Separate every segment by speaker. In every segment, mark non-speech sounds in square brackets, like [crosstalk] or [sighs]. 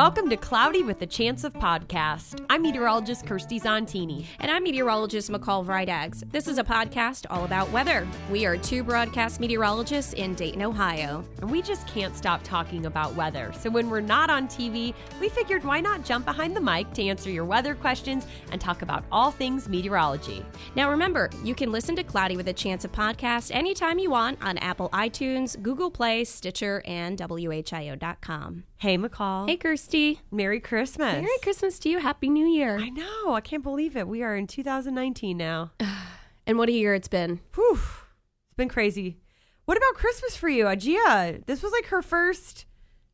Speaker 1: Welcome to Cloudy with a Chance of Podcast. I'm meteorologist Kirstie Zontini.
Speaker 2: And I'm meteorologist McCall Vrydaghs. This is a podcast all about weather. We are two broadcast meteorologists in Dayton, Ohio.
Speaker 1: And we just can't stop talking about weather. So when we're not on TV, we figured why not jump behind the mic to answer your weather questions and talk about all things meteorology.
Speaker 2: Now remember, you can listen to Cloudy with a Chance of Podcast anytime you want on Apple iTunes, Google Play, Stitcher, and WHIO.com.
Speaker 1: Hey, McCall.
Speaker 2: Hey, Kirstie.
Speaker 1: Merry Christmas.
Speaker 2: Merry Christmas to you. Happy New Year.
Speaker 1: I know. I can't believe it. We are in 2019 now. [sighs]
Speaker 2: and what a year it's been.
Speaker 1: Whew. It's been crazy. What about Christmas for you, Ajia? This was like her first.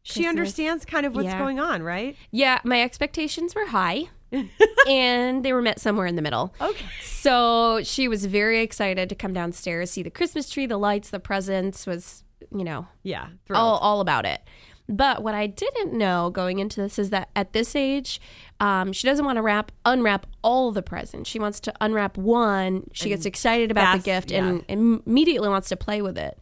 Speaker 1: She understands kind of what's
Speaker 2: Yeah.
Speaker 1: going on, right?
Speaker 2: Yeah, my expectations were high. [laughs] and they were met somewhere in the middle.
Speaker 1: Okay.
Speaker 2: So she was very excited to come downstairs, see the Christmas tree, the lights, the presents, was, you know,
Speaker 1: Yeah. Thrilled.
Speaker 2: all, all about it. But what I didn't know going into this is that at this age, um, she doesn't want to wrap, unwrap all the presents. She wants to unwrap one. She gets excited about
Speaker 1: fast-
Speaker 2: the gift
Speaker 1: yeah.
Speaker 2: and immediately wants to play with it.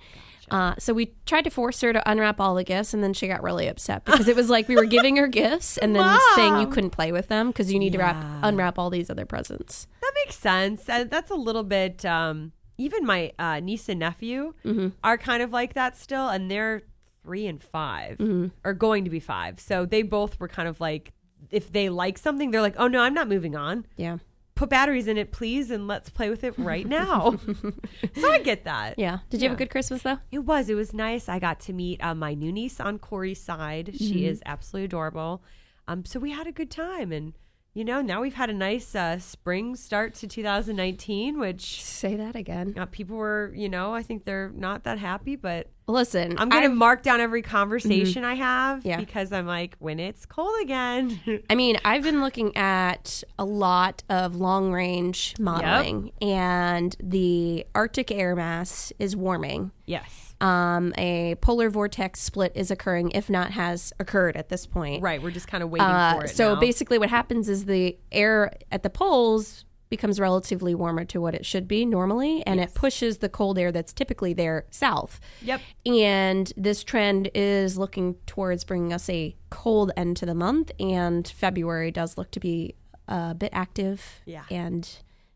Speaker 2: Uh, so we tried to force her to unwrap all the gifts, and then she got really upset because it was like we were giving her gifts and then [laughs] saying you couldn't play with them because you need to wrap, unwrap all these other presents.
Speaker 1: That makes sense. That's a little bit. Um, even my uh, niece and nephew are kind of like that still, and they're three and 5 or going to be five. So they both were kind of like, if they like something, they're like, "Oh no, I'm not moving on.
Speaker 2: Yeah,
Speaker 1: Put batteries in it, please, and let's play with it right now." [laughs] so I get that.
Speaker 2: yeah. Did you have a good Christmas though?
Speaker 1: It was. It was nice. I got to meet uh, my new niece on Corey's side. She is absolutely adorable. Um, so we had a good time, and you know, now we've had a nice uh, spring start to 2019, which
Speaker 2: Say that again.
Speaker 1: uh, people were, you know, I think they're not that happy, but
Speaker 2: Listen,
Speaker 1: I'm gonna mark down every conversation I have
Speaker 2: Yeah.
Speaker 1: because I'm like, when it's cold again. [laughs]
Speaker 2: I mean, I've been looking at a lot of long range modeling, and the Arctic air mass is warming.
Speaker 1: yes.
Speaker 2: Um, a polar vortex split is occurring, if not has occurred at this point.
Speaker 1: Right. We're just kind of waiting
Speaker 2: Uh,
Speaker 1: for it.
Speaker 2: so
Speaker 1: now.
Speaker 2: basically, what happens is the air at the poles becomes relatively warmer to what it should be normally, and it pushes the cold air that's typically there south.
Speaker 1: Yep.
Speaker 2: And this trend is looking towards bringing us a cold end to the month, and February does look to be a bit active.
Speaker 1: Yeah.
Speaker 2: And,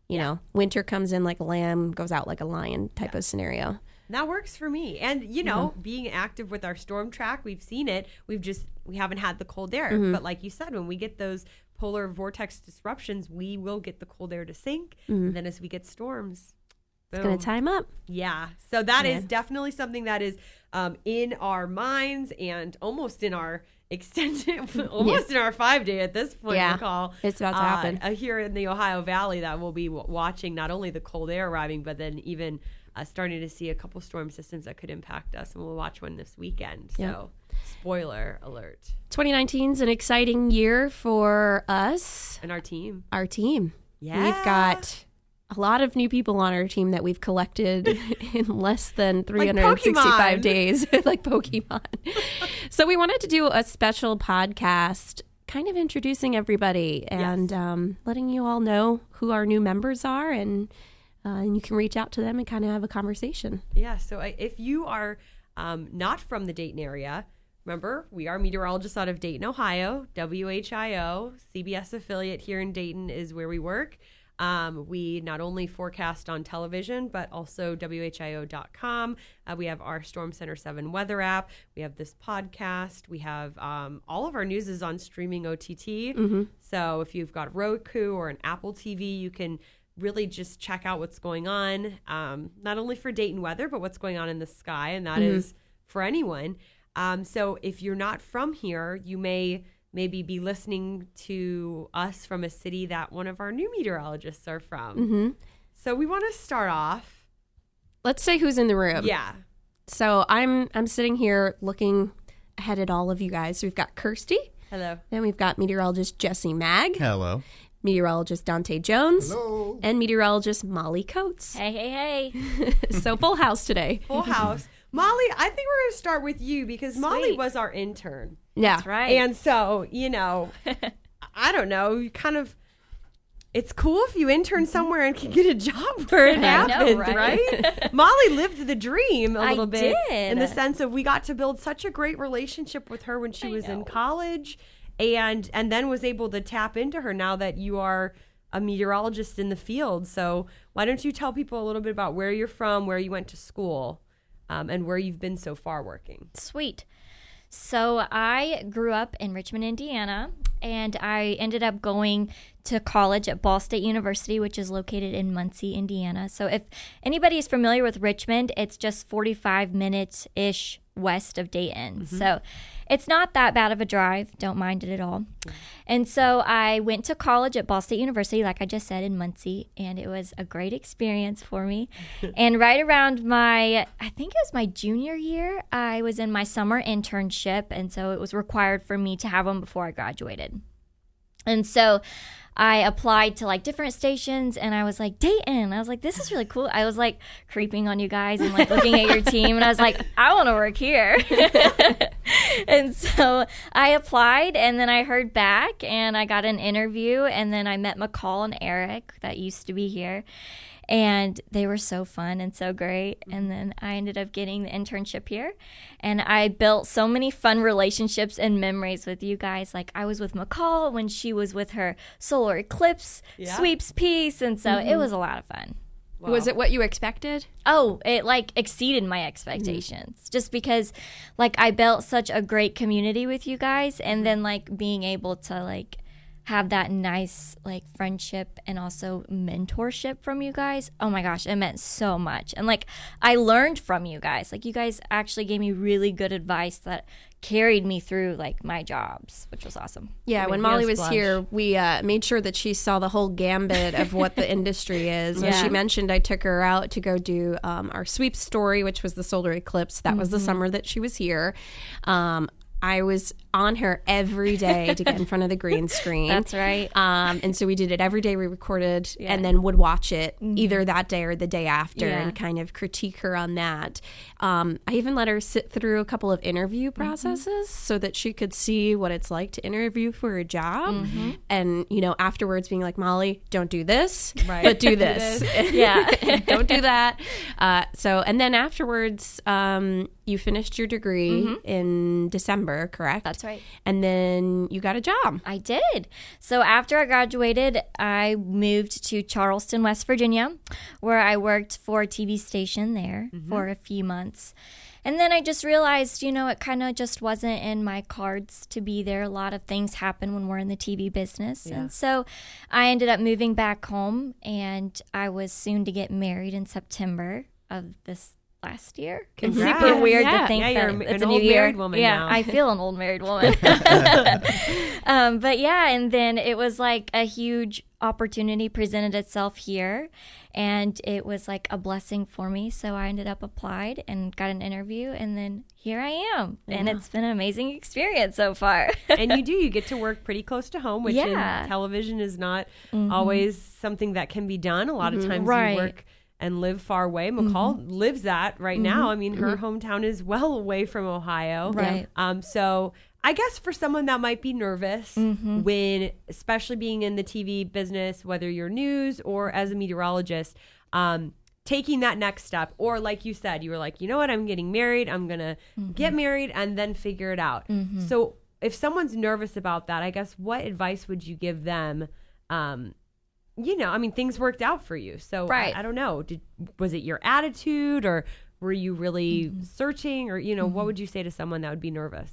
Speaker 2: you know, winter comes in like a lamb, goes out like a lion type of scenario.
Speaker 1: That works for me. And you know, being active with our storm track, we've seen it. We've just we haven't had the cold air.
Speaker 2: Mm-hmm.
Speaker 1: But like you said, when we get those polar vortex disruptions, we will get the cold air to sink.
Speaker 2: Mm-hmm.
Speaker 1: And then as we get storms,
Speaker 2: It's going to time up.
Speaker 1: Yeah. So that is
Speaker 2: Yeah.
Speaker 1: definitely something that is um, in our minds and almost in our [laughs] extended, almost in our five day at this point.
Speaker 2: Yeah.
Speaker 1: Recall
Speaker 2: It's about to happen.
Speaker 1: uh, here in the Ohio Valley that we'll be w- watching not only the cold air arriving, but then even uh, starting to see a couple storm systems that could impact us, and we'll watch one this weekend.
Speaker 2: Yeah.
Speaker 1: So, spoiler alert!
Speaker 2: 2019 is an exciting year for us,
Speaker 1: And our team,
Speaker 2: our team.
Speaker 1: yeah,
Speaker 2: We've got a lot of new people on our team that we've collected [laughs] in less than 365
Speaker 1: Pokemon.
Speaker 2: days, [laughs] like Pokemon. [laughs] so we wanted to do a special podcast, kind of introducing everybody and um, letting you all know who our new members are, and uh, and you can reach out to them and kind of have a conversation.
Speaker 1: Yeah. So I, if you are um, not from the Dayton area, remember we are meteorologists out of Dayton, Ohio. WHIO, CBS affiliate here in Dayton is where we work. Um, we not only forecast on television, but also WHIO.com. Uh, we have our Storm Center 7 weather app. We have this podcast. We have um, all of our news is on streaming OTT. So if you've got Roku or an Apple TV, you can really just check out what's going on, um, not only for Dayton weather, but what's going on in the sky, and that is for anyone. Um, so if you're not from here, you may maybe be listening to us from a city that one of our new meteorologists are from.
Speaker 2: Mm-hmm.
Speaker 1: So we want to start off.
Speaker 2: Let's say who's in the room.
Speaker 1: Yeah.
Speaker 2: So I'm I'm sitting here looking ahead at all of you guys. We've got Kirstie.
Speaker 1: Hello.
Speaker 2: Then we've got meteorologist Jesse Maag,
Speaker 3: Hello.
Speaker 2: Meteorologist Dante Jones,
Speaker 3: Hello.
Speaker 2: and meteorologist Molly Coates.
Speaker 4: Hey, hey, hey. [laughs]
Speaker 2: so full house today.
Speaker 1: Full house. [laughs] Molly, I think we're going to start with you because Molly was our intern.
Speaker 2: Yeah.
Speaker 4: That's right.
Speaker 1: And so, you know, [laughs] I don't know, you kind of it's cool if you intern mm-hmm. somewhere and can get a job where it
Speaker 4: I know, right?
Speaker 1: right? Molly lived the dream a little bit
Speaker 4: did.
Speaker 1: in the sense of we got to build such a great relationship with her when she
Speaker 4: I
Speaker 1: was in college and and then was able to tap into her now that you are a meteorologist in the field. So why don't you tell people a little bit about where you're from, where you went to school, um, and where you've been so far working?
Speaker 3: Sweet. So I grew up in Richmond, Indiana, and I ended up going to college at Ball State University, which is located in Muncie, Indiana. So if anybody is familiar with Richmond, it's just 45 minutes ish west of Dayton. Mm-hmm. So it's not that bad of a drive. Don't mind it at all. And so I went to college at Ball State University, like I just said, in Muncie, and it was a great experience for me. [laughs] and right around my, I think it was my junior year, I was in my summer internship. And so it was required for me to have one before I graduated. And so I applied to like different stations and I was like, Dayton. I was like, this is really cool. I was like creeping on you guys and like looking at your team and I was like, I want to work here. [laughs] and so I applied and then I heard back and I got an interview and then I met McCall and Eric that used to be here and they were so fun and so great. And then I ended up getting the internship here, and I built so many fun relationships and memories with you guys. Like I was with McCall when she was with her solar eclipse yeah. sweeps piece, and so mm-hmm. it was a lot of fun.
Speaker 2: Wow. Was it what you expected?
Speaker 3: Oh, it like exceeded my expectations mm-hmm. just because like I built such a great community with you guys and then like being able to like have that nice like friendship and also mentorship from you guys. Oh my gosh, it meant so much. And like I learned from you guys. Like you guys actually gave me really good advice that carried me through like my jobs, which was awesome.
Speaker 2: Yeah, when Molly was blush. here, we uh, made sure that she saw the whole gambit of what the industry [laughs] is. yeah. She mentioned I took her out to go do um, our sweep story, which was the solar eclipse. That mm-hmm. was the mm-hmm. summer that she was here. Um, I was on her every day to get in front of the green [laughs] screen.
Speaker 3: That's right.
Speaker 2: Um, and so we did it every day. We recorded yeah. and then would watch it mm-hmm. either that day or the day after yeah. and kind of critique her on that. Um, I even let her sit through a couple of interview mm-hmm. processes mm-hmm. so that she could see what it's like to interview for a job. Mm-hmm. And, you know, afterwards being like, Molly, don't do this, right. but do [laughs] this. [laughs] yeah, don't do that. Uh, so, and then afterwards, um, you finished your degree mm-hmm. in December, correct?
Speaker 3: That's right.
Speaker 2: And then you got a job.
Speaker 3: I did. So after I graduated, I moved to Charleston, West Virginia, where I worked for a TV station there mm-hmm. for a few months. And then I just realized, you know, it kind of just wasn't in my cards to be there. A lot of things happen when we're in the TV business. Yeah. And so I ended up moving back home and I was soon to get married in September of this last year. Congrats. It's super weird yeah. to think yeah, that it's a new year.
Speaker 1: woman
Speaker 3: yeah,
Speaker 1: now.
Speaker 3: I feel an old married woman. [laughs] [laughs] um, but yeah, and then it was like a huge opportunity presented itself here, and it was like a blessing for me. So I ended up applied and got an interview, and then here I am, yeah. and it's been an amazing experience so far. [laughs]
Speaker 1: and you do you get to work pretty close to home, which in television is not mm-hmm. always something that can be done. A lot mm-hmm. of times right. you work and live far away. McCall mm-hmm. lives that right mm-hmm. now. I mean, her mm-hmm. hometown is well away from Ohio.
Speaker 3: Right.
Speaker 1: Um, so I guess for someone that might be nervous mm-hmm. when, especially being in the TV business, whether you're news or as a meteorologist, um, taking that next step, or like you said, you were like, you know what, I'm getting married. I'm gonna mm-hmm. get married and then figure it out. Mm-hmm. So if someone's nervous about that, I guess what advice would you give them? Um, you know, I mean, things worked out for you. So right. I, I don't know. Did was it your attitude or were you really mm-hmm. searching or you know, mm-hmm. what would you say to someone that would be nervous?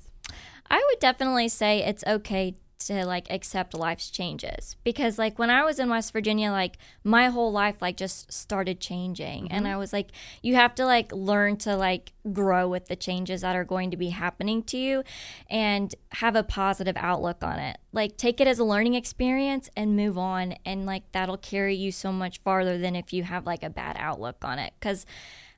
Speaker 3: I would definitely say it's okay to like accept life's changes. Because like when I was in West Virginia like my whole life like just started changing. Mm-hmm. and I was like you have to like learn to like grow with the changes that are going to be happening to you and have a positive outlook on it. Like take it as a learning experience and move on. And like that'll carry you so much farther than if you have like a bad outlook on it. Cuz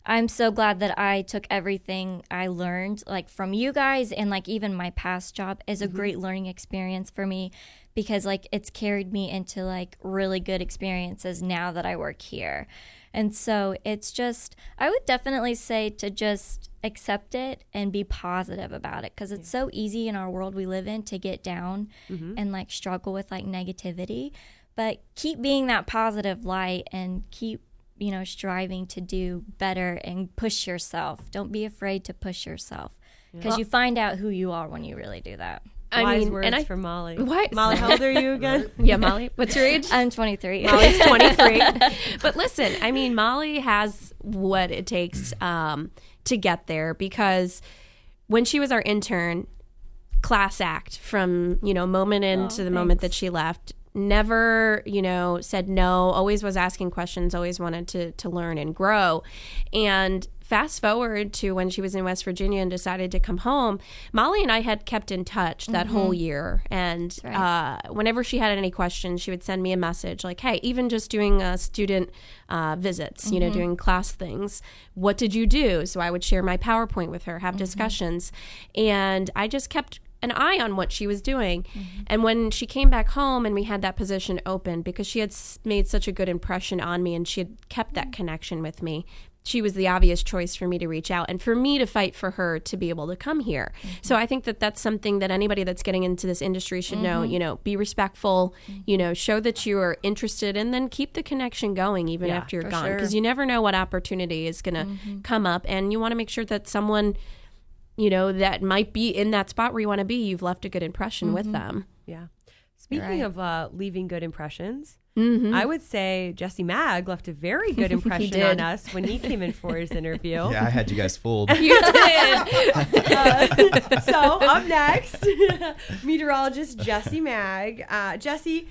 Speaker 3: I'm so glad that I took everything I learned, like from you guys and like even my past job, is a mm-hmm. great learning experience for me because like it's carried me into like really good experiences now that I work here. And so it's just, I would definitely say to just accept it and be positive about it because it's yeah. so easy in our world we live in to get down mm-hmm. and like struggle with like negativity. But keep being that positive light and keep you know, striving to do better and push yourself. Don't be afraid to push yourself because well, you find out who you are when you really do that.
Speaker 2: I
Speaker 1: Wise
Speaker 2: mean,
Speaker 1: words
Speaker 2: and I
Speaker 1: from Molly.
Speaker 2: What? [laughs]
Speaker 1: Molly, how old are you again? [laughs]
Speaker 2: yeah, Molly, what's your age?
Speaker 3: I'm 23.
Speaker 2: Molly's [laughs] 23. but listen, I mean, Molly has what it takes um, to get there because when she was our intern, class act from, you know, moment into the moment that she left, never, you know, said no, always was asking questions, always wanted to, to learn and grow. And fast forward to when she was in West Virginia and decided to come home, Molly and I had kept in touch that whole year. And uh, whenever she had any questions, she would send me a message like, hey, even just doing uh, student uh, visits, you know, doing class things, what did you do? So I would share my PowerPoint with her, have discussions. And I just kept an eye on what she was doing. Mm-hmm. And when she came back home and we had that position open, because she had made such a good impression on me and she had kept that mm-hmm. connection with me, she was the obvious choice for me to reach out and for me to fight for her to be able to come here. Mm-hmm. So I think that that's something that anybody that's getting into this industry should know, you know, be respectful, you know, show that you are interested and then keep the connection going even
Speaker 1: Yeah,
Speaker 2: after you're gone
Speaker 3: sure.
Speaker 2: because you never know what opportunity is going to come up and you want to make sure that someone you know, that might be in that spot where you want to be, you've left a good impression with them.
Speaker 1: Yeah. Speaking
Speaker 3: right.
Speaker 1: of uh, leaving good impressions,
Speaker 2: Mm-hmm.
Speaker 1: I would say Jesse Maag left a very good [laughs] impression on us when he came in for his [laughs] interview.
Speaker 4: Yeah, I had you guys fooled. [laughs]
Speaker 2: You did.
Speaker 1: Uh, so up next, meteorologist Jesse Maag. Uh, Jesse,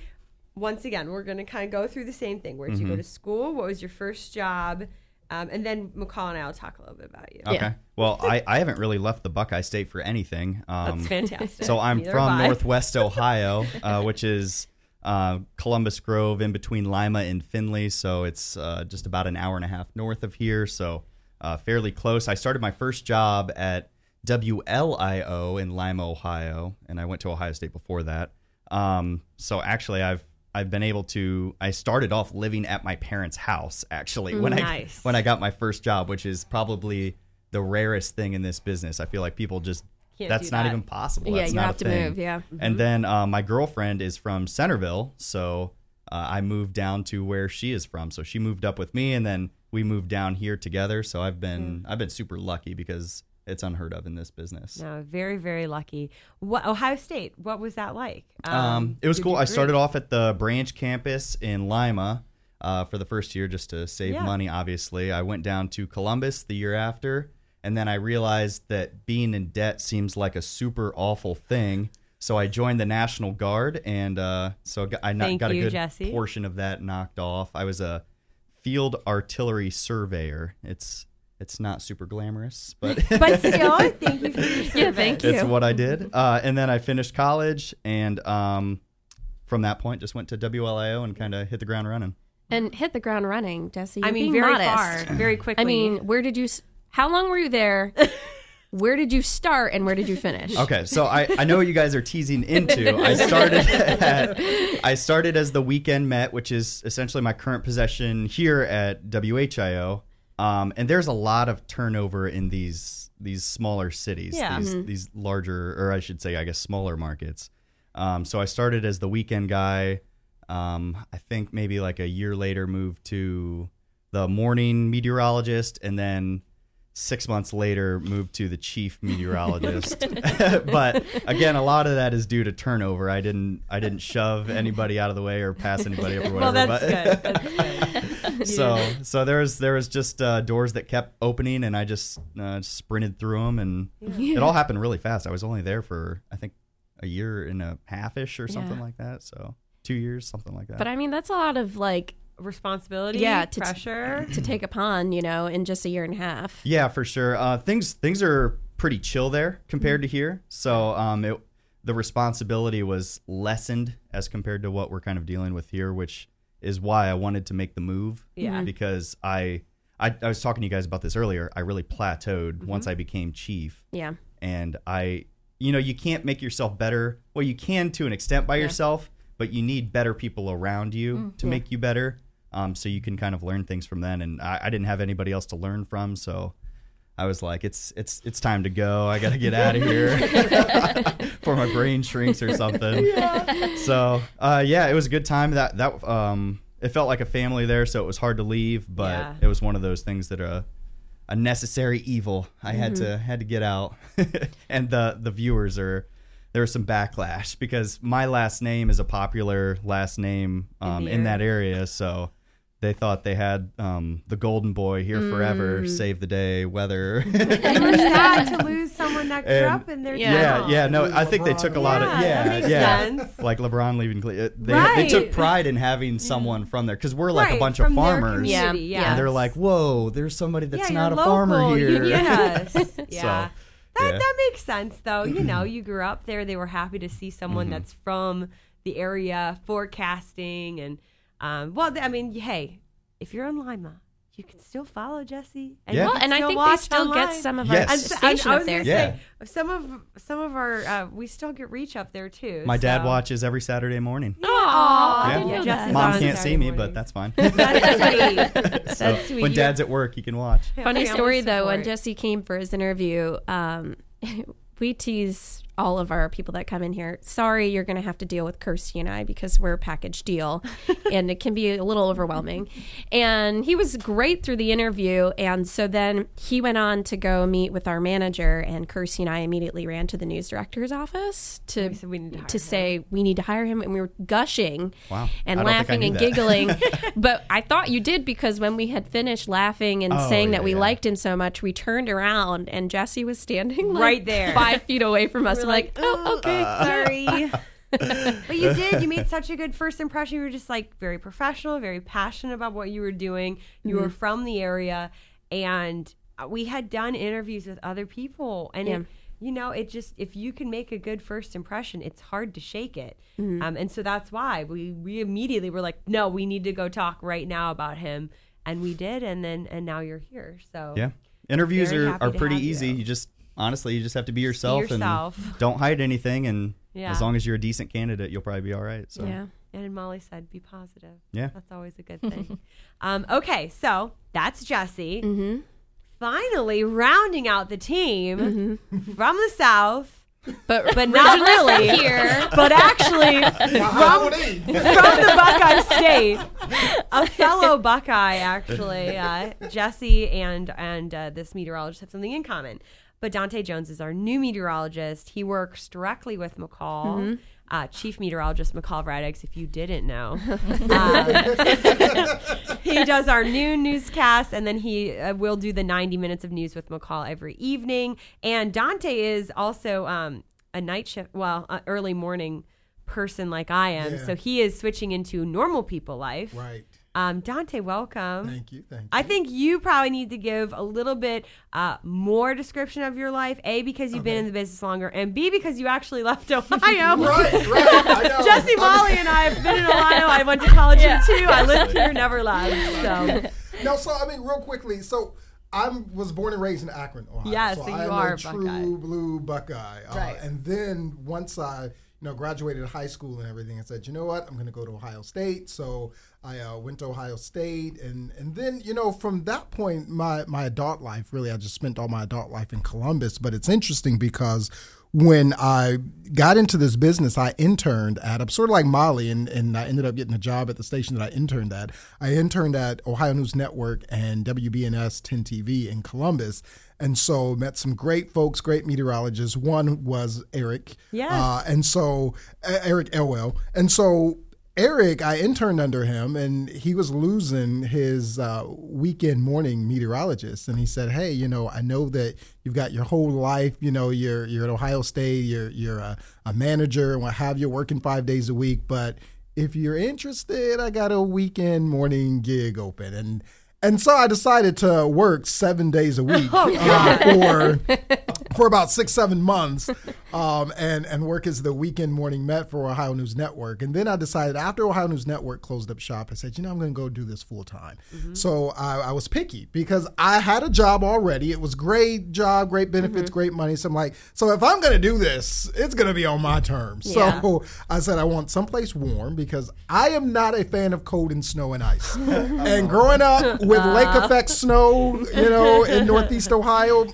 Speaker 1: once again, we're going to kind of go through the same thing. Where did you
Speaker 4: Mm-hmm.
Speaker 1: go to school? What was your first job? Um, and then McCall and I will talk a little bit about you.
Speaker 4: Okay. Well, I, I haven't really left the Buckeye State for anything. Um,
Speaker 1: That's fantastic.
Speaker 4: So I'm
Speaker 1: Neither
Speaker 4: from. Northwest [laughs] Ohio, uh, which is uh, Columbus Grove in between Lima and Findlay. So it's uh, just about an hour and a half north of here. So uh, fairly close. I started my first job at WLIO in Lima, Ohio, and I went to Ohio State before that. Um, so actually, I've I've been able to. I started off living at my parents' house actually when
Speaker 1: Nice.
Speaker 4: I when I got my first job, which is probably the rarest thing in this business. I feel like people just
Speaker 1: Can't
Speaker 4: that's not
Speaker 1: that.
Speaker 4: even possible.
Speaker 2: Yeah,
Speaker 4: That's
Speaker 2: you
Speaker 4: not
Speaker 2: have
Speaker 4: a
Speaker 2: to
Speaker 4: thing.
Speaker 2: move, yeah.
Speaker 4: And then uh, my girlfriend is from Centerville, so uh, I moved down to where she is from. So she moved up with me, and then we moved down here together. So I've been I've been super lucky because it's unheard of in this business.
Speaker 1: No, very, very lucky. What Ohio State? What was that like?
Speaker 4: Um, it was cool. I started off at the branch campus in Lima uh, for the first year just to save
Speaker 1: Yeah.
Speaker 4: money, obviously. I went down to Columbus the year after, and then I realized that being in debt seems like a super awful thing. So I joined the National Guard, and uh, so I got, I
Speaker 1: Thank
Speaker 4: got a
Speaker 1: you,
Speaker 4: good
Speaker 1: Jesse.
Speaker 4: portion of that knocked off. I was a field artillery surveyor. It's it's not super glamorous, [laughs] but
Speaker 1: But still, [laughs] thank you for your service.
Speaker 2: Yeah, thank you.
Speaker 4: it's
Speaker 2: you.
Speaker 4: what I did. Uh, and then I finished college, and um, from that point, just went to WLIO and kind of hit the ground running.
Speaker 2: And hit the ground running, Jesse.
Speaker 1: I mean,
Speaker 2: being
Speaker 1: very
Speaker 2: modest.
Speaker 1: far, very quickly.
Speaker 2: I mean, where did you? s- How long were you there? [laughs] where did you start and where did you finish?
Speaker 4: Okay, so I, I know what you guys are teasing into. I started at, I started as the weekend met, which is essentially my current possession here at WHIO. Um, and there's a lot of turnover in these these smaller cities,
Speaker 1: Yeah.
Speaker 4: these these larger, or I should say, I guess, smaller markets. Um, so I started as the weekend guy. Um, I think maybe like a year later moved to the morning meteorologist, and then six months later moved to the chief [laughs] meteorologist. [laughs] but again, a lot of that is due to turnover. I didn't I didn't shove anybody out of the way or pass anybody up or
Speaker 1: well,
Speaker 4: whatever.
Speaker 1: that's
Speaker 4: but
Speaker 1: good. That's good. [laughs]
Speaker 4: so so there was there was just uh, doors that kept opening, and I just uh, sprinted through them, and it all happened really fast. I was only there for I think a year and a half ish or something
Speaker 2: Yeah.
Speaker 4: like that. So two years, something like that.
Speaker 2: But I mean, that's a lot of like
Speaker 1: Responsibility,
Speaker 2: Yeah, to-
Speaker 1: pressure. [clears throat]
Speaker 2: to take upon, you know, in just a year and a half.
Speaker 4: Yeah, for sure. Uh, things things are pretty chill there compared to here. So um, it, the responsibility was lessened as compared to what we're kind of dealing with here, which is why I wanted to make the move.
Speaker 1: Yeah. Mhm.
Speaker 4: Because I, I I was talking to you guys about this earlier. I really plateaued once I became chief,
Speaker 2: Yeah.
Speaker 4: and I, you know, you can't make yourself better. Well, you can to an extent by yourself, but you need better people around you to make you better. Um, so you can kind of learn things from them, and I, I didn't have anybody else to learn from, so I was like, it's it's it's time to go. I got to get out of here [laughs] [laughs] before my brain shrinks or something. So uh, yeah, it was a good time. That that um, it felt like a family there, so it was hard to leave, but
Speaker 1: Yeah.
Speaker 4: it was one of those things that are a necessary evil. I had to had to get out, [laughs] and the the viewers are. there was some backlash because my last name is a popular last name um,
Speaker 1: the
Speaker 4: in that
Speaker 1: area.
Speaker 4: So they thought they had um, the golden boy here forever, save the day, weather. [laughs] [laughs]
Speaker 1: You were sad to lose someone that grew
Speaker 4: And-
Speaker 1: up in their
Speaker 2: Yeah.
Speaker 1: town.
Speaker 4: yeah, yeah. No, I think they took a lot of
Speaker 1: Yeah, that
Speaker 4: yeah,
Speaker 1: makes
Speaker 4: yeah.
Speaker 1: sense.
Speaker 4: Like LeBron leaving, Cle- uh, they they took pride in having someone from there because we're like
Speaker 1: Right,
Speaker 4: a bunch
Speaker 1: from
Speaker 4: of farmers.
Speaker 1: community,
Speaker 2: Yeah.
Speaker 1: yes.
Speaker 4: And they're like, "Whoa, there's somebody that's
Speaker 1: yeah,
Speaker 4: not a
Speaker 1: you're
Speaker 4: farmer here." [laughs]
Speaker 1: Yes. yeah. That,
Speaker 4: yeah.
Speaker 1: that makes sense though. You know, [clears throat] you grew up there. They were happy to see someone
Speaker 4: Mm-hmm.
Speaker 1: that's from the area forecasting and um, well, I mean, hey, if you're in Lima, you can still follow Jesse. And
Speaker 4: Yeah.
Speaker 2: Well, and I think they
Speaker 1: watch
Speaker 2: still get some of
Speaker 4: Yes.
Speaker 2: our
Speaker 1: And so- and
Speaker 2: station
Speaker 1: I
Speaker 2: up
Speaker 1: was
Speaker 2: there.
Speaker 1: gonna
Speaker 4: Yeah.
Speaker 1: say, some of some of our uh, we still get reach up there too.
Speaker 4: My dad watches every Saturday morning.
Speaker 2: Aw, I
Speaker 4: Yeah.
Speaker 2: didn't know
Speaker 1: Jesse's
Speaker 2: that.
Speaker 4: Mom can't
Speaker 1: Saturday
Speaker 4: see me,
Speaker 1: morning.
Speaker 4: but that's fine.
Speaker 1: That's [laughs] sweet.
Speaker 4: So
Speaker 1: That's sweet.
Speaker 4: when
Speaker 1: You-
Speaker 4: Dad's at work, he can watch.
Speaker 2: Funny story though, when. Jesse came for his interview, um, [laughs] we tease all of our people that come in here. Sorry, you're going to have to deal with Kirstie and I because we're a package deal, [laughs] and it can be a little overwhelming. And he was great through the interview, and so then he went on to go meet with our manager, and Kirstie and I immediately ran to the news director's office to
Speaker 1: We we need to
Speaker 2: to say we need to hire him, and we were gushing
Speaker 4: Wow.
Speaker 2: and
Speaker 4: I don't think I
Speaker 2: laughing and
Speaker 4: that.
Speaker 2: giggling. [laughs] but I thought you did because when we had finished laughing and
Speaker 4: Oh,
Speaker 2: saying
Speaker 4: yeah,
Speaker 2: that we
Speaker 4: yeah.
Speaker 2: liked him so much, we turned around and Jesse was standing like,
Speaker 1: Right there.
Speaker 2: five feet away from us.
Speaker 1: We're
Speaker 2: We're like, oh, okay.
Speaker 1: sorry. [laughs] but you did. You made such a good first impression. You were just like very professional, very passionate about what you were doing. You
Speaker 2: Mm-hmm.
Speaker 1: were from the area, and uh, we had done interviews with other people, and
Speaker 2: Yeah.
Speaker 1: it, you know, it just if you can make a good first impression, it's hard to shake it.
Speaker 2: Mm-hmm.
Speaker 1: Um, and so that's why we we immediately were like, no, we need to go talk right now about him, and we did, and then and now you're here. So
Speaker 4: Yeah. Interviews are, are pretty easy.
Speaker 1: you.
Speaker 4: You. just honestly, you just have to be yourself,
Speaker 1: yourself.
Speaker 4: and don't hide anything. And
Speaker 1: Yeah.
Speaker 4: as long as you're a decent candidate, you'll probably be all right. So
Speaker 2: Yeah.
Speaker 1: And Molly said, "Be positive."
Speaker 4: Yeah.
Speaker 1: that's always a good thing. [laughs] um, okay, so that's Jesse.
Speaker 2: Mm-hmm.
Speaker 1: Finally, rounding out the team from the south,
Speaker 2: But,
Speaker 1: but not really
Speaker 2: here.
Speaker 1: but actually [laughs] from, from the Buckeye State, [laughs] a fellow Buckeye. Actually, uh, Jesse and and uh, this meteorologist have something in common. But Dante Jones is our new meteorologist. He works directly with McCall. Uh, Chief Meteorologist McCall Radix, if you didn't know. Um, [laughs] [laughs] he does our noon newscast, and then he uh, will do the 90 minutes of news with McCall every evening. And Dante is also um, a night shift, well, uh, early morning person like I am.
Speaker 5: Yeah.
Speaker 1: So he is switching into normal people life.
Speaker 5: Right.
Speaker 1: Um, Dante, welcome.
Speaker 5: Thank you. Thank you.
Speaker 1: I think you probably need to give a little bit uh, more description of your life. A, because you've been in the business longer, and B, because you actually left Ohio. [laughs]
Speaker 5: right, right. I know.
Speaker 1: Jesse, Molly, and I have been in Ohio. I went to college here too. I lived here, never left. So [laughs]
Speaker 5: No, so I mean, real quickly, so I was born and raised in Akron, Ohio.
Speaker 1: Yeah, so you
Speaker 5: I'm
Speaker 1: are a
Speaker 5: a true
Speaker 1: Buckeye.
Speaker 5: blue Buckeye. Uh,
Speaker 1: Right.
Speaker 5: And then once I, you know, graduated high school and everything, I said, you know what, I'm going to go to Ohio State. So I uh, went to Ohio State, and and then you know, from that point, my my adult life really, I just spent all my adult life in Columbus. But it's interesting because when I got into this business, I interned at, I'm sort of like Molly, and, and I ended up getting a job at the station that I interned at. I interned at Ohio News Network and WBNS 10 TV in Columbus. And so met some great folks, great meteorologists. One was Eric.
Speaker 1: Yes.
Speaker 5: Uh, and so, uh, Eric Elwell. And so, Eric, I interned under him, and he was losing his uh, weekend morning meteorologist. And he said, "Hey, you know, I know that you've got your whole life. You know, you're you're at Ohio State. You're you're a, a manager and what have you, working five days a week. But if you're interested, I got a weekend morning gig open." And and so I decided to work seven days a week [laughs] uh, for for about six seven months, um, and and work as the weekend morning met for Ohio News Network. And then I decided after Ohio News Network closed up shop, I said, you know, I'm going to go do this full time. So I, I was picky because I had a job already. It was great job, great benefits, great money. So I'm like, so if I'm going to do this, it's going to be on my terms.
Speaker 2: Yeah.
Speaker 5: So [laughs] I said I want someplace warm because I am not a fan of cold and snow and ice. [laughs] [laughs] and growing up with lake effect snow, you know, in Northeast Ohio,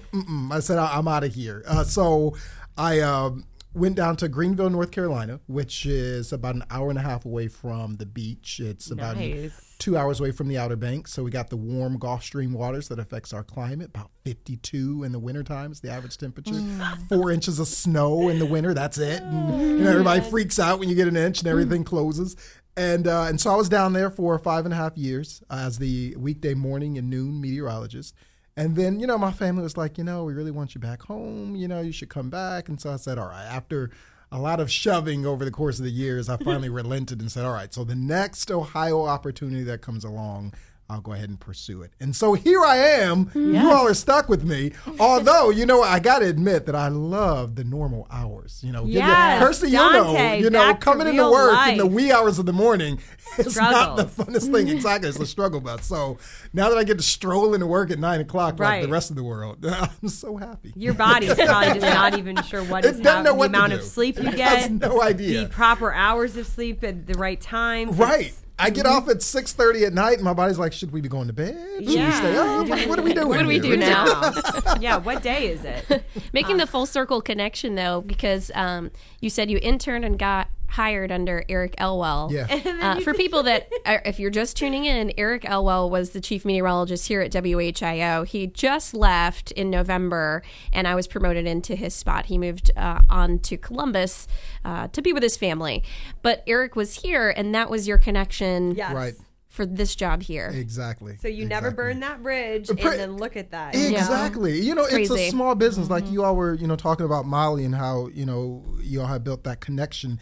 Speaker 5: I said I- I'm out of here. Uh, so I um, went down to Greenville, North Carolina, which is about an hour and a half away from the beach. It's about
Speaker 1: Nice.
Speaker 5: two hours away from the Outer Banks. So we got the warm Gulf Stream waters that affects our climate. About 52 in the winter times, the average temperature. Four inches of snow in the winter. That's it. And, you know, everybody freaks out when you get an inch and everything closes. And uh, and so I was down there for five and a half years as the weekday morning and noon meteorologist. And then, you know, my family was like, you know, we really want you back home. You know, you should come back. And so I said, all right. After a lot of shoving over the course of the years, I [laughs] finally relented and said, all right, so the next Ohio opportunity that comes along, I'll go ahead and pursue it. And so here I am. You all are stuck with me. Although, you know, I got to admit that I love the normal hours. You know,
Speaker 1: Yes,
Speaker 5: you know, you know, coming into work in the wee hours of the morning [laughs] is not the funnest thing. Exactly. It's a struggle bus. So now that I get to stroll into work at nine o'clock like the rest of the world, [laughs] I'm so happy.
Speaker 1: Your body's probably just not [laughs] even sure what
Speaker 5: It
Speaker 1: is happening.
Speaker 5: know
Speaker 1: The
Speaker 5: what to
Speaker 1: amount of sleep you
Speaker 5: It
Speaker 1: get,
Speaker 5: has no idea.
Speaker 1: the proper hours of sleep at the right time.
Speaker 5: Right.
Speaker 1: It's-
Speaker 5: I get off at six thirty at night, and my body's like, "Should we be going to bed? Should we
Speaker 1: Yeah.
Speaker 5: stay up? What, what are we doing?
Speaker 2: What do we
Speaker 5: here?
Speaker 2: do now? [laughs] [laughs]
Speaker 1: yeah. What day is it? [laughs]
Speaker 2: Making the full circle connection though, because um, you said you interned and got hired under Eric Elwell.
Speaker 5: Yeah. [laughs]
Speaker 2: Uh, for people that, [laughs] are, if you're just tuning in, Eric Elwell was the chief meteorologist here at WHIO. He just left in November, and I was promoted into his spot. He moved uh, on to Columbus uh, to be with his family. But Eric was here, and that was your connection
Speaker 1: Yes.
Speaker 5: Right.
Speaker 2: for this job here.
Speaker 5: Exactly.
Speaker 1: So you never
Speaker 5: Exactly.
Speaker 1: burn that bridge, and then look at that.
Speaker 5: Exactly. You know, it's, a small business.
Speaker 1: Mm-hmm.
Speaker 5: Like you all were, you know, talking about Molly and how, you know, you all have built that connection.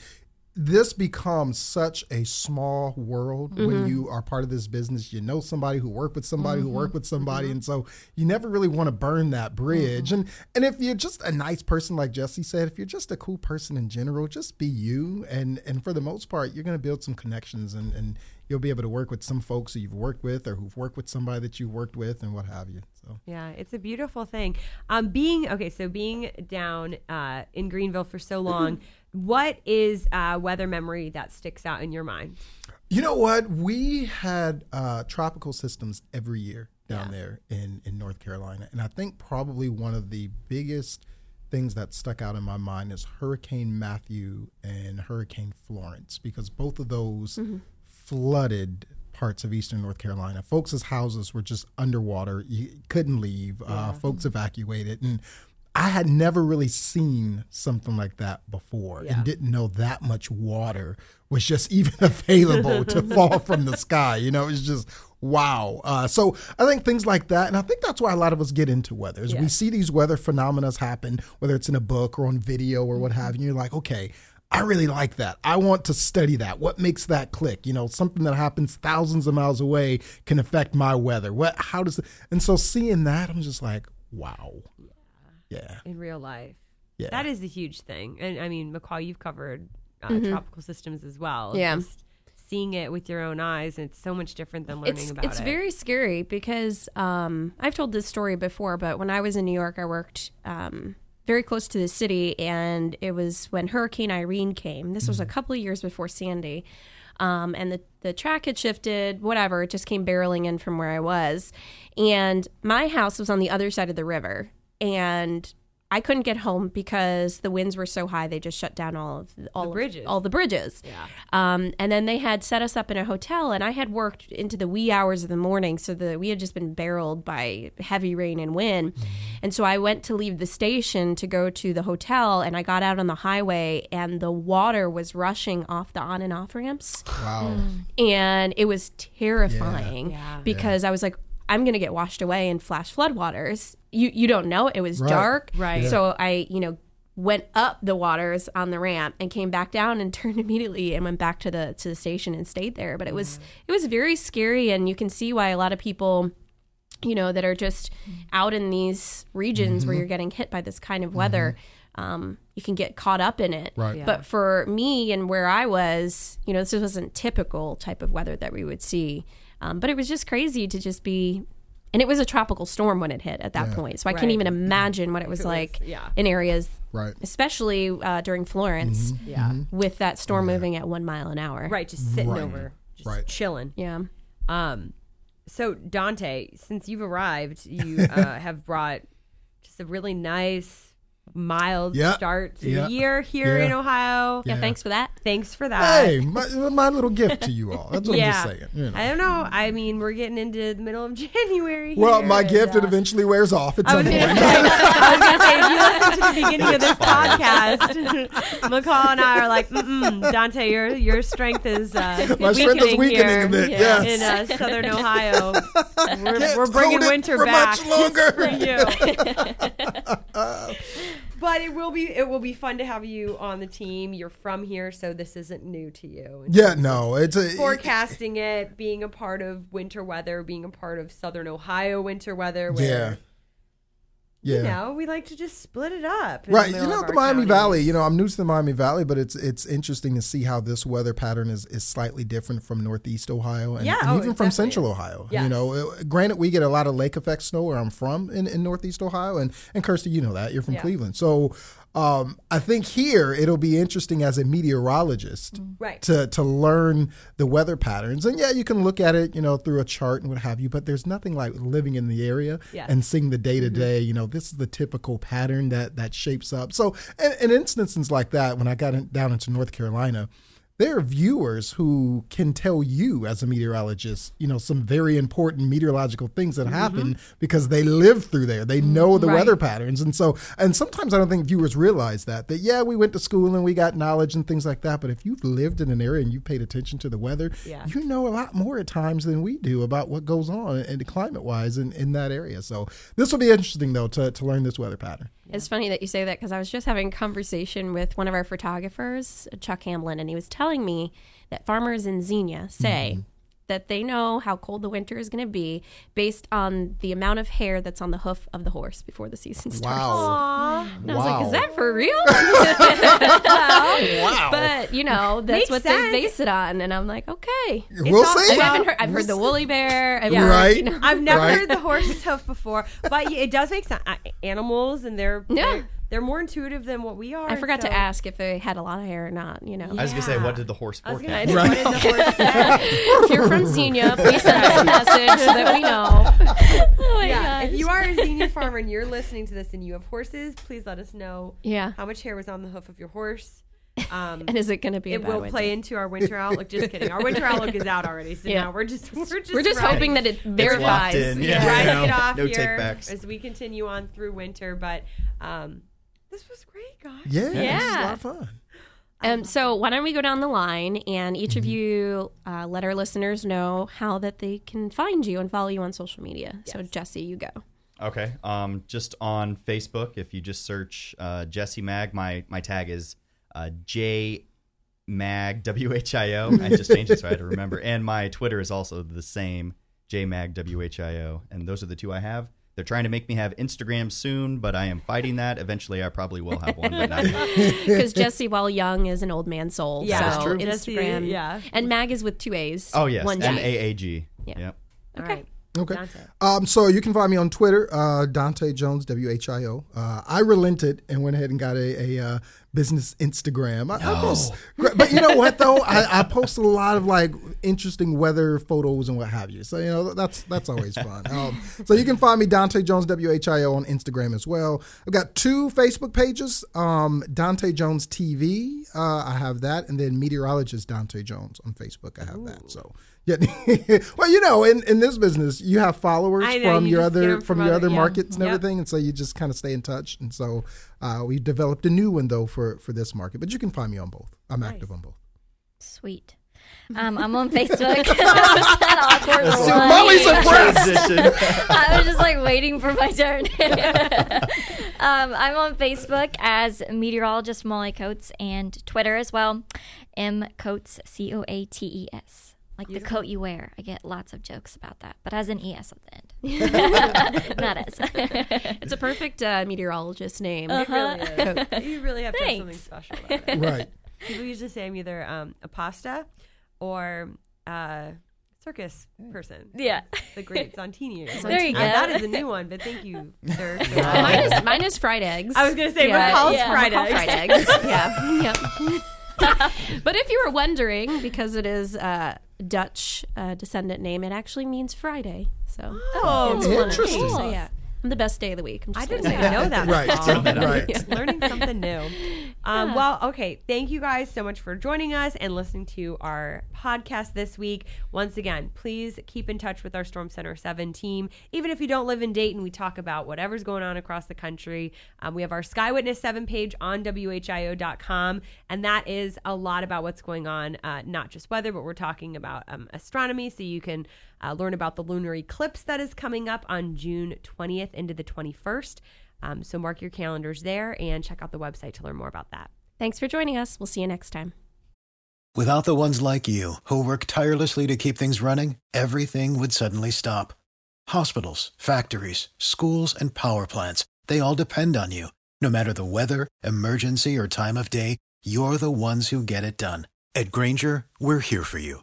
Speaker 5: This becomes such a small world
Speaker 1: Mm-hmm.
Speaker 5: when you are part of this business. You know somebody who worked with somebody who worked with somebody,
Speaker 1: Mm-hmm.
Speaker 5: and so you never really want to burn that bridge. And and if you're just a nice person, like Jesse said, if you're just a cool person in general, just be you. And and for the most part, you're going to build some connections, and and you'll be able to work with some folks who you've worked with, or who've worked with somebody that you worked with, and what have you. So.
Speaker 1: Yeah, it's a beautiful thing. Um, being okay, so being down uh, in Greenville for so long, [clears throat] what is a weather memory that sticks out in your mind?
Speaker 5: You know what? We had uh, tropical systems every year down there in, in North Carolina. And I think probably one of the biggest things that stuck out in my mind is Hurricane Matthew and Hurricane Florence, because both of those flooded parts of eastern North Carolina. Folks' houses were just underwater. You couldn't leave. Uh, folks evacuated. And I had never really seen something like that before and didn't know that much water was just [laughs] even available to [laughs] fall from the sky. You know, it's just wow. Uh, so I think things like that, and I think that's why a lot of us get into weather. Is we see these weather phenomena happen, whether it's in a book or on video or what have you. You're like, okay. I really like that. I want to study that. What makes that click? You know, something that happens thousands of miles away can affect my weather. What? How does? It, and so seeing that, I'm just like, wow. Yeah.
Speaker 1: in real life.
Speaker 5: Yeah.
Speaker 1: That is a huge thing. And I mean, McCall, you've covered uh,
Speaker 5: Mm-hmm.
Speaker 1: tropical systems as well.
Speaker 2: Yeah.
Speaker 1: Just seeing it with your own eyes, and it's so much different than learning
Speaker 2: it's
Speaker 1: about
Speaker 2: it's
Speaker 1: it.
Speaker 2: It's very scary because um, I've told this story before, but when I was in New York, I worked um, very close to the city, and it was when Hurricane Irene came. This was a couple of years before Sandy, um, and the the track had shifted. Whatever, it just came barreling in from where I was, and my house was on the other side of the river, and I couldn't get home because the winds were so high. They just shut down all of all of-
Speaker 1: bridges.
Speaker 2: all the bridges. Yeah. Um, and then they had set us up in a hotel, and I had worked into the wee hours of the morning, so that we had just been barreled by heavy rain and wind. And so I went to leave the station to go to the hotel, and I got out on the highway, and the water was rushing off the on and off ramps,
Speaker 5: Wow.
Speaker 2: and it was terrifying
Speaker 1: Yeah.
Speaker 2: because I was like. I'm gonna get washed away in flash floodwaters. You you don't know it was
Speaker 5: Right.
Speaker 2: dark,
Speaker 1: Right.
Speaker 2: So I you know went up the waters on the ramp and came back down and [laughs] turned immediately and went back to the to the station and stayed there. But it was mm. it was very scary, and you can see why a lot of people, you know, that are just out in these regions where mm-hmm. you're getting hit by this kind of weather. Mm-hmm. Um, you can get caught up in it.
Speaker 5: Right.
Speaker 1: Yeah.
Speaker 2: But for me and where I was, you know, this wasn't typical type of weather that we would see. Um, but it was just crazy to just be, and it was a tropical storm when it hit at that point. So I can't even imagine what it was
Speaker 1: it was-
Speaker 2: like
Speaker 1: yeah.
Speaker 2: in areas
Speaker 5: Right.
Speaker 2: especially uh, during Florence
Speaker 1: yeah.
Speaker 2: with that storm moving at one mile an hour.
Speaker 1: Right. Just sitting
Speaker 5: Right.
Speaker 1: over, just
Speaker 5: Right.
Speaker 1: chilling.
Speaker 2: Yeah.
Speaker 1: Um, so Dante, since you've arrived, you [laughs] uh, have brought just a really nice mild
Speaker 5: Yeah.
Speaker 1: start to
Speaker 5: Yeah.
Speaker 1: the year here
Speaker 5: Yeah.
Speaker 1: in Ohio.
Speaker 2: Yeah, thanks for that.
Speaker 1: Thanks for that.
Speaker 5: Hey, my, my little gift to you all. That's what
Speaker 1: yeah.
Speaker 5: I'm just saying. You know.
Speaker 1: I don't know. I mean, we're getting into the middle of [laughs] January.
Speaker 5: Well,
Speaker 1: here,
Speaker 5: my gift it
Speaker 1: uh,
Speaker 5: eventually wears off at
Speaker 1: I
Speaker 5: some point.
Speaker 1: gonna say, I was gonna say, if you [laughs] listen to the beginning of this podcast, [laughs] McCall and I are like, Dante, your your strength is uh,
Speaker 5: My strength is weakening
Speaker 1: here
Speaker 5: a bit, yes.
Speaker 1: in uh, Southern Ohio. We're, we're bringing winter back
Speaker 5: much longer.
Speaker 1: But it will be it will be fun to have you on the team. You're from here, so this isn't new to you.
Speaker 5: Yeah, no, it's a
Speaker 1: Forecasting it, being a part of winter weather, being a part of Southern Ohio winter weather. Where,
Speaker 5: yeah. Yeah.
Speaker 1: You know, we like to just split it up.
Speaker 5: Right, you know the Miami
Speaker 1: counties.
Speaker 5: Valley. You know, I'm new to the Miami Valley, but it's it's interesting to see how this weather pattern is, is slightly different from Northeast Ohio and,
Speaker 1: Yeah,
Speaker 5: and
Speaker 1: oh,
Speaker 5: even from Central
Speaker 1: is.
Speaker 5: Ohio.
Speaker 1: Yes.
Speaker 5: You know, uh, granted we get a lot of lake effect snow where I'm from in, in Northeast Ohio, and and Kirstie, you know that you're from
Speaker 1: Yeah.
Speaker 5: Cleveland, so. Um, I think here it'll be interesting as a meteorologist
Speaker 1: Right.
Speaker 5: to to learn the weather patterns. And yeah, you can look at it, you know, through a chart and what have you. But there's nothing like living in the area
Speaker 1: Yes.
Speaker 5: and seeing the day to day. You know, this is the typical pattern that that shapes up. So, in, in instances like that, when I got in, down into North Carolina. There are viewers who can tell you, as a meteorologist, you know, some very important meteorological things that mm-hmm. happen because they live through there. They know the
Speaker 1: Right.
Speaker 5: weather patterns. And so, and sometimes I don't think viewers realize that, that yeah, we went to school and we got knowledge and things like that. But if you've lived in an area and you paid attention to the weather,
Speaker 1: Yeah.
Speaker 5: you know a lot more at times than we do about what goes on and climate wise in, in that area. So this will be interesting though to, to learn this weather pattern.
Speaker 2: It's funny that you say that because I was just having a conversation with one of our photographers, Chuck Hamlin, and he was telling me that farmers in Xenia say mm-hmm. That they know how cold the winter is going to be based on the amount of hair that's on the hoof of the horse before the season starts.
Speaker 5: Wow.
Speaker 2: And I was like,
Speaker 5: Wow.
Speaker 2: is that for real? [laughs]
Speaker 5: wow.
Speaker 2: but, you know, that's
Speaker 1: Makes
Speaker 2: what
Speaker 1: sense.
Speaker 2: they base it on. And I'm like, okay.
Speaker 5: we'll
Speaker 1: all-
Speaker 5: see.
Speaker 2: I haven't heard, I've heard the woolly bear. I've
Speaker 1: Yeah.
Speaker 2: heard,
Speaker 5: Right.
Speaker 2: you know,
Speaker 1: I've never
Speaker 5: Right.
Speaker 1: heard the horse's hoof before, but it does make sense. Animals and they're,
Speaker 2: Yeah.
Speaker 1: They're they're more intuitive than what we are.
Speaker 2: I forgot
Speaker 1: so-
Speaker 2: to ask if they had a lot of hair or not, you know.
Speaker 4: I was gonna say, what did the horse
Speaker 1: I was
Speaker 4: forecast?
Speaker 1: gonna, the horse [laughs]
Speaker 2: if you're from Xenia, please send us a message so that we know. [laughs]
Speaker 3: Oh [laughs]
Speaker 1: yeah,
Speaker 3: gosh.
Speaker 1: if you are a Xenia farmer and you're listening to this and you have horses, please let us know
Speaker 2: Yeah.
Speaker 1: how much hair was on the hoof of your horse. Um,
Speaker 2: And is it going to be
Speaker 1: it
Speaker 2: bad
Speaker 1: will
Speaker 2: winter?
Speaker 1: play into our winter outlook. Just kidding. Our winter outlook is out already, so
Speaker 2: Yeah.
Speaker 1: now we're just we're just
Speaker 2: We're just
Speaker 1: riding-
Speaker 2: hoping that it
Speaker 4: It's locked
Speaker 2: verifies.
Speaker 4: in.
Speaker 1: we're
Speaker 4: Yeah.
Speaker 1: riding
Speaker 4: No-
Speaker 1: it off
Speaker 4: no
Speaker 1: here
Speaker 4: takebacks.
Speaker 1: as we continue on through winter. But um, this was great, guys.
Speaker 5: Yeah, This is a lot of fun.
Speaker 2: Um, so why don't we go down the line and each
Speaker 5: Mm-hmm.
Speaker 2: of you uh, let our listeners know how that they can find you and follow you on social media. So Jesse, you go.
Speaker 4: Okay. Um, just on Facebook, if you just search uh, Jesse Maag, my my tag is uh, J Maag W H I O. I just changed it so I had to remember. And my Twitter is also the same J Maag W H I O. And those are the two I have. They're trying to make me have Instagram soon, but I am fighting that. Eventually, I probably will have one, but not. [laughs]
Speaker 2: Because Jesse, while young, is an old man soul.
Speaker 1: Yeah,
Speaker 2: so
Speaker 1: that's. Jesse,
Speaker 2: Instagram.
Speaker 1: yeah.
Speaker 2: And Maag is with two A's.
Speaker 4: Oh yes,
Speaker 2: One
Speaker 4: M
Speaker 2: G.
Speaker 4: A A G.
Speaker 2: Yeah.
Speaker 4: Yep.
Speaker 1: All
Speaker 2: Okay.
Speaker 1: right.
Speaker 5: Okay.
Speaker 1: Dante.
Speaker 5: Um, so you can find me on Twitter, uh, Dante Jones, W H I O. Uh, I relented and went ahead and got a, a uh, business Instagram. I, I post, but you know what though? I, I post a lot of like interesting weather photos and what have you. So you know that's that's always fun. [laughs] Um, so you can find me Dante Jones, W H I O, on Instagram as well. I've got two Facebook pages, um, Dante Jones TV. Uh, I have that, and then meteorologist Dante Jones on Facebook. I have that. So. Yeah, [laughs] well, you know, in, in this business, you have followers
Speaker 1: know,
Speaker 5: from
Speaker 1: you
Speaker 5: your
Speaker 1: just get
Speaker 5: other
Speaker 1: 'em
Speaker 5: from,
Speaker 1: from
Speaker 5: your
Speaker 1: other-
Speaker 5: other
Speaker 1: yeah.
Speaker 5: markets and
Speaker 1: Yep.
Speaker 5: everything, and so you just kind of stay in touch. And so uh, we developed a new one though for for this market, but you can find me on both. I'm active on both.
Speaker 3: Sweet. Um, I'm on Facebook. [laughs] that [laughs] was that awkward
Speaker 5: So
Speaker 3: one.
Speaker 5: Molly's impressed.
Speaker 4: Transition.
Speaker 3: I was just like waiting for my turn. um, I'm on Facebook as meteorologist Molly Coates and Twitter as well. M Coates C O A T E S. Like the coat you wear. I get lots of jokes about that, but as an ES at the end. [laughs] Not S.
Speaker 2: It's a perfect uh, meteorologist name.
Speaker 1: It really is. [laughs] You really have to have something special about [laughs] it.
Speaker 5: Right.
Speaker 1: People usually say I'm either um, a pasta or a circus person.
Speaker 3: yeah.
Speaker 1: The greats on teen years.
Speaker 3: There you
Speaker 1: Uh,
Speaker 3: go.
Speaker 1: that is a new one, but thank you, sir. for.
Speaker 2: Uh, mine is mine is fried eggs.
Speaker 1: I was gonna say
Speaker 2: Yeah,
Speaker 1: McCall's
Speaker 3: yeah.
Speaker 1: fried
Speaker 2: McCall
Speaker 1: eggs.
Speaker 2: fried eggs. yeah. Yep. but if you were wondering, because it is a Dutch uh, descendant name, it actually means Friday. So
Speaker 1: Oh,
Speaker 2: it's one of-
Speaker 5: Interesting.
Speaker 2: So yeah. The best day of the week. I'm
Speaker 1: I didn't
Speaker 2: gonna
Speaker 1: even
Speaker 2: say
Speaker 1: know that. [laughs]
Speaker 5: Right,
Speaker 1: Awesome.
Speaker 5: right. [laughs]
Speaker 1: Learning something new. Um, well, okay. Thank you guys so much for joining us and listening to our podcast this week. Once again, please keep in touch with our Storm Center 7 team. Even if you don't live in Dayton, we talk about whatever's going on across the country. Um, we have our Sky Witness 7 page on WHIO.com, and that is a lot about what's going on, uh, not just weather, but we're talking about um, astronomy. So you can uh, learn about the lunar eclipse that is coming up on June 20th into the 21st. Um, so mark your calendars there and check out the website to learn more about that.
Speaker 2: Thanks for joining us. We'll see you next time.
Speaker 6: Without the ones like you, who work tirelessly to keep things running, everything would suddenly stop. Hospitals, factories, schools, and power plants, they all depend on you. No matter the weather, emergency, or time of day, you're the ones who get it done. At Grainger, we're here for you